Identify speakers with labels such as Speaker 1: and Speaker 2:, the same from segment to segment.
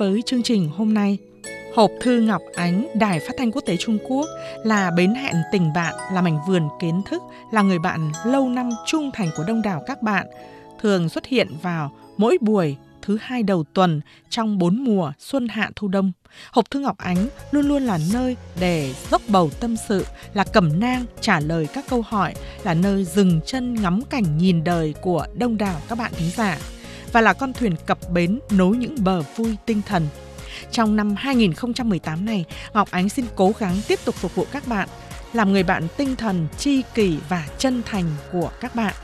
Speaker 1: đến với chương trình hôm nay. Hộp thư Ngọc Ánh, Đài Phát thanh Quốc tế Trung Quốc là bến hẹn tình bạn, là mảnh vườn kiến thức, là người bạn lâu năm trung thành của đông đảo các bạn, thường xuất hiện vào mỗi buổi thứ hai đầu tuần trong bốn mùa xuân hạ thu đông. Hộp thư Ngọc Ánh luôn luôn là nơi để dốc bầu tâm sự, là cẩm nang trả lời các câu hỏi, là nơi dừng chân ngắm cảnh nhìn đời của đông đảo các bạn thính giả và là con thuyền cập bến nối những bờ vui tinh thần. Trong năm 2018 này, Ngọc Ánh xin cố gắng tiếp tục phục vụ các bạn, làm người bạn tinh thần, tri kỷ và chân thành của các bạn.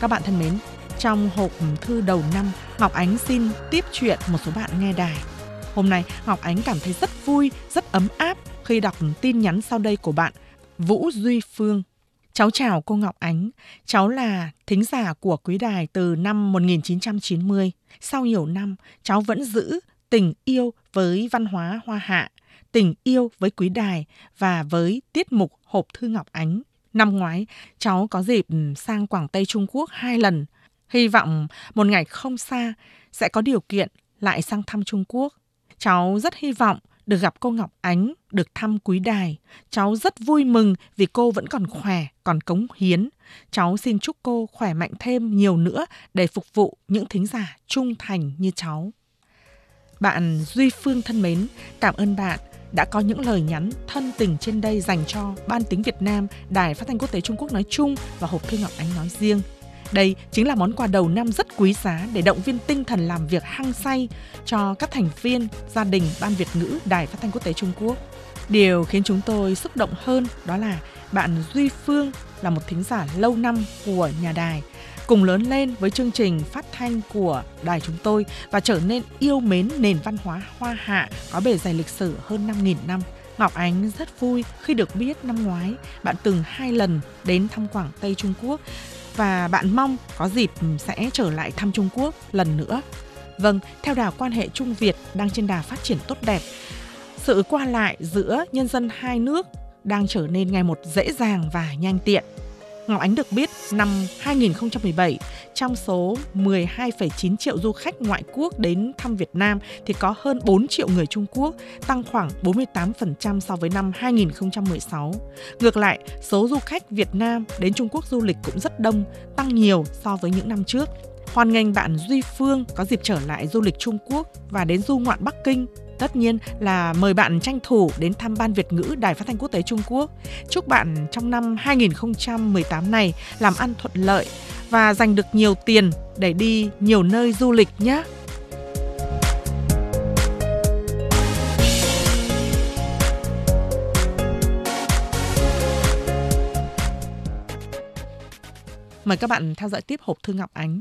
Speaker 1: Các bạn thân mến, trong hộp thư đầu năm, Ngọc Ánh xin tiếp chuyện một số bạn nghe đài. Hôm nay, Ngọc Ánh cảm thấy rất vui, rất ấm áp khi đọc tin nhắn sau đây của bạn Vũ Duy Phương. Cháu chào cô Ngọc Ánh, cháu là thính giả của Quý Đài từ năm 1990. Sau nhiều năm, cháu vẫn giữ tình yêu với văn hóa hoa hạ, tình yêu với Quý Đài và với tiết mục Hộp Thư Ngọc Ánh. Năm ngoái, cháu có dịp sang Quảng Tây Trung Quốc hai lần. Hy vọng một ngày không xa sẽ có điều kiện lại sang thăm Trung Quốc. Cháu rất hy vọng được gặp cô Ngọc Ánh, được thăm quý đài. Cháu rất vui mừng vì cô vẫn còn khỏe, còn cống hiến. Cháu xin chúc cô khỏe mạnh thêm nhiều nữa để phục vụ những thính giả trung thành như cháu. Bạn Duy Phương thân mến, cảm ơn bạn đã có những lời nhắn thân tình trên đây dành cho Ban tiếng Việt Nam, Đài Phát thanh Quốc tế Trung Quốc nói chung và Hộp Thư Ngọc Ánh nói riêng. Đây chính là món quà đầu năm rất quý giá để động viên tinh thần làm việc hăng say cho các thành viên gia đình Ban Việt ngữ Đài Phát thanh Quốc tế Trung Quốc. Điều khiến chúng tôi xúc động hơn đó là bạn Duy Phương là một thính giả lâu năm của nhà đài, cùng lớn lên với chương trình phát thanh của đài chúng tôi và trở nên yêu mến nền văn hóa hoa hạ có bề dày lịch sử hơn 5.000 năm. Ngọc Ánh rất vui khi được biết năm ngoái bạn từng hai lần đến thăm Quảng Tây Trung Quốc và bạn mong có dịp sẽ trở lại thăm Trung Quốc lần nữa. Vâng, theo đà quan hệ Trung Việt đang trên đà phát triển tốt đẹp, sự qua lại giữa nhân dân hai nước đang trở nên ngày một dễ dàng và nhanh tiện. Ngọc Ánh được biết năm 2017, trong số 12,9 triệu du khách ngoại quốc đến thăm Việt Nam thì có hơn 4 triệu người Trung Quốc, tăng khoảng 48% so với năm 2016. Ngược lại, số du khách Việt Nam đến Trung Quốc du lịch cũng rất đông, tăng nhiều so với những năm trước. Hoan nghênh bạn Duy Phương có dịp trở lại du lịch Trung Quốc và đến du ngoạn Bắc Kinh tất nhiên là mời bạn tranh thủ đến thăm Ban Việt ngữ Đài Phát thanh Quốc tế Trung Quốc. Chúc bạn trong năm 2018 này làm ăn thuận lợi và giành được nhiều tiền để đi nhiều nơi du lịch nhé. Mời các bạn theo dõi tiếp hộp thư Ngọc Ánh.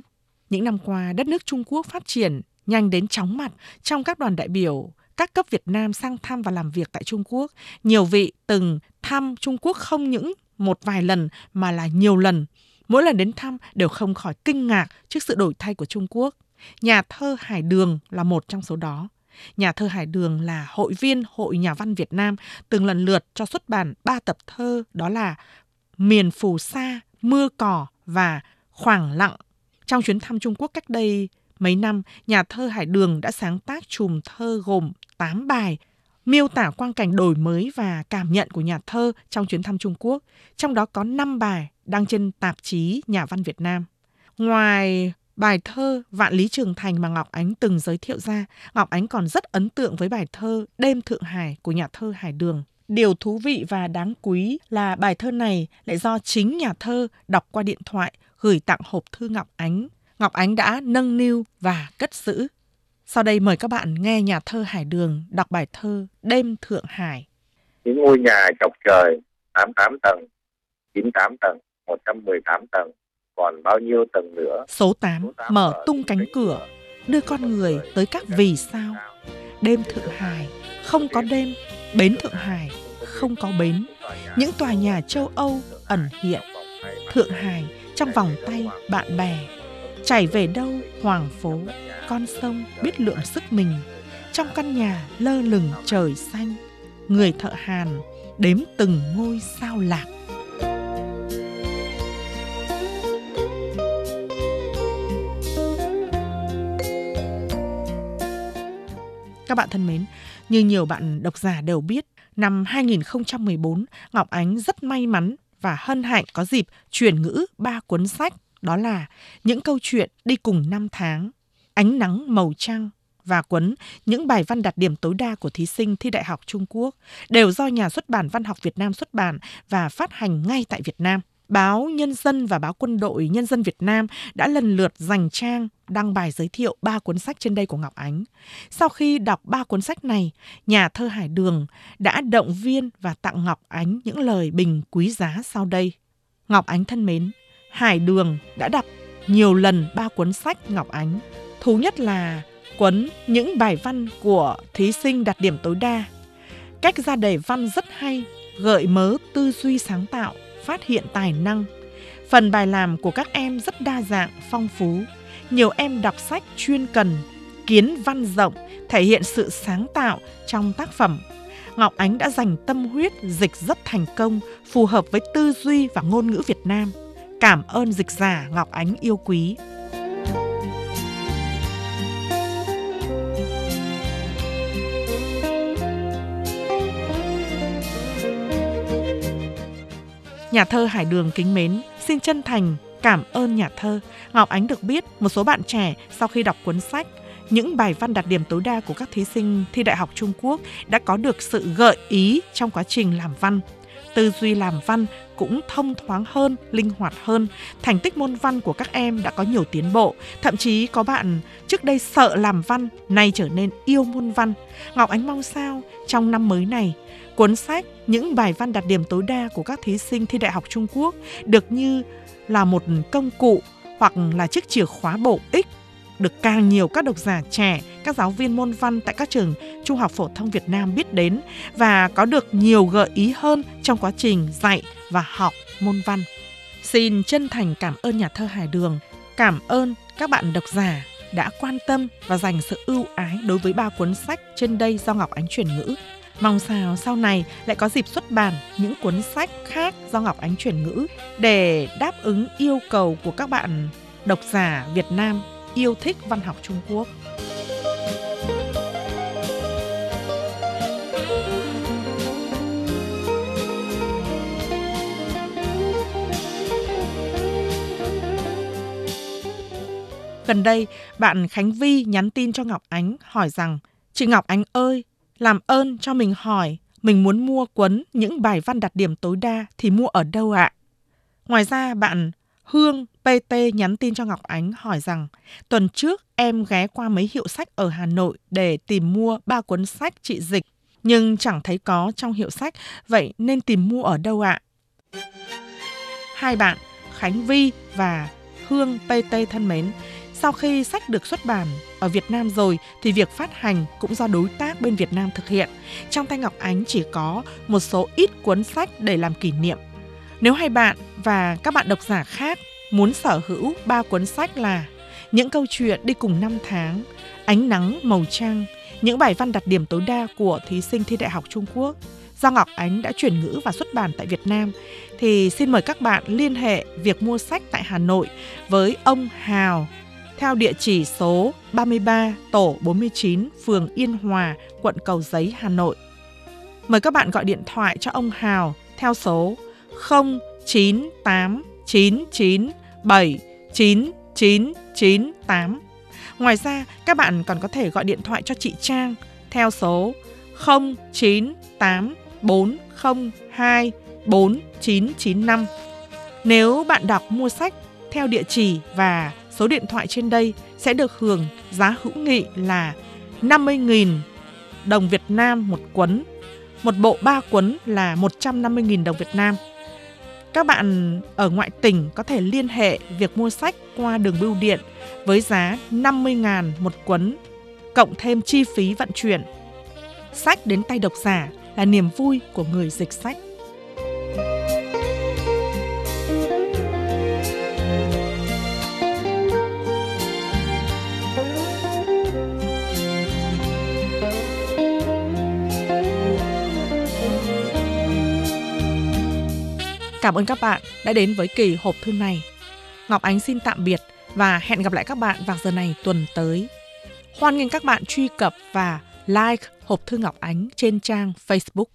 Speaker 1: Những năm qua, đất nước Trung Quốc phát triển nhanh đến chóng mặt trong các đoàn đại biểu các cấp Việt Nam sang thăm và làm việc tại Trung Quốc. Nhiều vị từng thăm Trung Quốc không những một vài lần mà là nhiều lần. Mỗi lần đến thăm đều không khỏi kinh ngạc trước sự đổi thay của Trung Quốc. Nhà thơ Hải Đường là một trong số đó. Nhà thơ Hải Đường là hội viên Hội Nhà văn Việt Nam, từng lần lượt cho xuất bản ba tập thơ đó là Miền Phù Sa, Mưa Cỏ và Khoảng Lặng. Trong chuyến thăm Trung Quốc cách đây mấy năm, nhà thơ Hải Đường đã sáng tác chùm thơ gồm 8 bài miêu tả quang cảnh đổi mới và cảm nhận của nhà thơ trong chuyến thăm Trung Quốc, trong đó có 5 bài đăng trên tạp chí Nhà văn Việt Nam. Ngoài bài thơ Vạn Lý Trường Thành mà Ngọc Ánh từng giới thiệu ra, Ngọc Ánh còn rất ấn tượng với bài thơ Đêm Thượng Hải của nhà thơ Hải Đường. Điều thú vị và đáng quý là bài thơ này lại do chính nhà thơ đọc qua điện thoại gửi tặng hộp thư Ngọc Ánh. Ngọc Ánh đã nâng niu và cất giữ sau đây mời các bạn nghe nhà thơ Hải Đường đọc bài thơ Đêm Thượng Hải.
Speaker 2: Những ngôi nhà chọc trời 88 tầng, 98 tầng, 118 tầng, còn bao nhiêu tầng nữa?
Speaker 1: Số 8, Số 8 mở tung cánh cửa, đưa con người tới các vì sao. Đêm Thượng Hải, không có đêm, bến Thượng Hải, không có bến. Những tòa nhà châu Âu ẩn hiện. Thượng Hải trong vòng tay bạn bè. Chảy về đâu hoàng phố con sông biết lượng sức mình trong căn nhà lơ lửng trời xanh người thợ hàn đếm từng ngôi sao lạc. Các bạn thân mến, như nhiều bạn độc giả đều biết, năm 2014, Ngọc Ánh rất may mắn và hân hạnh có dịp chuyển ngữ ba cuốn sách đó là những câu chuyện đi cùng năm tháng, ánh nắng màu trăng và cuốn những bài văn đạt điểm tối đa của thí sinh thi Đại học Trung Quốc đều do nhà xuất bản Văn học Việt Nam xuất bản và phát hành ngay tại Việt Nam. Báo Nhân dân và báo Quân đội Nhân dân Việt Nam đã lần lượt dành trang đăng bài giới thiệu ba cuốn sách trên đây của Ngọc Ánh. Sau khi đọc ba cuốn sách này, nhà thơ Hải Đường đã động viên và tặng Ngọc Ánh những lời bình quý giá sau đây. Ngọc Ánh thân mến, Hải Đường đã đọc nhiều lần ba cuốn sách Ngọc Ánh. Thú nhất là cuốn những bài văn của thí sinh đạt điểm tối đa. Cách ra đề văn rất hay, gợi mớ tư duy sáng tạo, phát hiện tài năng. Phần bài làm của các em rất đa dạng, phong phú. Nhiều em đọc sách chuyên cần, kiến văn rộng, thể hiện sự sáng tạo trong tác phẩm. Ngọc Ánh đã dành tâm huyết dịch rất thành công, phù hợp với tư duy và ngôn ngữ Việt Nam. Cảm ơn dịch giả Ngọc Ánh yêu quý. Nhà thơ Hải Đường kính mến, xin chân thành cảm ơn nhà thơ. Ngọc Ánh được biết một số bạn trẻ sau khi đọc cuốn sách những bài văn đạt điểm tối đa của các thí sinh thi Đại học Trung Quốc đã có được sự gợi ý trong quá trình làm văn. Tư duy làm văn cũng thông thoáng hơn, linh hoạt hơn. Thành tích môn văn của các em đã có nhiều tiến bộ. Thậm chí có bạn trước đây sợ làm văn, nay trở nên yêu môn văn. Ngọc Ánh mong sao trong năm mới này, cuốn sách những bài văn đạt điểm tối đa của các thí sinh thi Đại học Trung Quốc được như là một công cụ hoặc là chiếc chìa khóa bổ ích được càng nhiều các độc giả trẻ, các giáo viên môn văn tại các trường trung học phổ thông Việt Nam biết đến và có được nhiều gợi ý hơn trong quá trình dạy và học môn văn. Xin chân thành cảm ơn nhà thơ Hải Đường, cảm ơn các bạn độc giả đã quan tâm và dành sự ưu ái đối với ba cuốn sách trên đây do Ngọc Ánh chuyển ngữ. Mong sao sau này lại có dịp xuất bản những cuốn sách khác do Ngọc Ánh chuyển ngữ để đáp ứng yêu cầu của các bạn độc giả Việt Nam yêu thích văn học Trung Quốc. Gần đây, bạn Khánh Vi nhắn tin cho Ngọc Ánh hỏi rằng Chị Ngọc Ánh ơi, làm ơn cho mình hỏi, mình muốn mua cuốn những bài văn đạt điểm tối đa thì mua ở đâu ạ? Ngoài ra, bạn Hương PT nhắn tin cho Ngọc Ánh hỏi rằng tuần trước em ghé qua mấy hiệu sách ở Hà Nội để tìm mua ba cuốn sách trị dịch nhưng chẳng thấy có trong hiệu sách, vậy nên tìm mua ở đâu ạ? Hai bạn Khánh Vi và Hương PT thân mến, sau khi sách được xuất bản ở Việt Nam rồi thì việc phát hành cũng do đối tác bên Việt Nam thực hiện. Trong tay Ngọc Ánh chỉ có một số ít cuốn sách để làm kỷ niệm. Nếu hai bạn và các bạn độc giả khác muốn sở hữu ba cuốn sách là Những câu chuyện đi cùng năm tháng, Ánh nắng màu trăng, những bài văn đặt điểm tối đa của thí sinh thi Đại học Trung Quốc do Ngọc Ánh đã chuyển ngữ và xuất bản tại Việt Nam thì xin mời các bạn liên hệ việc mua sách tại Hà Nội với ông Hào theo địa chỉ số 33 tổ 49 phường Yên Hòa, quận Cầu Giấy, Hà Nội. Mời các bạn gọi điện thoại cho ông Hào theo số 0989979998. Ngoài ra, các bạn còn có thể gọi điện thoại cho chị Trang theo số 0984024995. Nếu bạn đọc mua sách theo địa chỉ và số điện thoại trên đây sẽ được hưởng giá hữu nghị là 50.000 đồng Việt Nam một cuốn. Một bộ 3 cuốn là 150.000 đồng Việt Nam. Các bạn ở ngoại tỉnh có thể liên hệ việc mua sách qua đường bưu điện với giá 50.000 một cuốn, cộng thêm chi phí vận chuyển. Sách đến tay độc giả là niềm vui của người dịch sách. Cảm ơn các bạn đã đến với kỳ hộp thư này. Ngọc Ánh xin tạm biệt và hẹn gặp lại các bạn vào giờ này tuần tới. Hoan nghênh các bạn truy cập và like hộp thư Ngọc Ánh trên trang Facebook.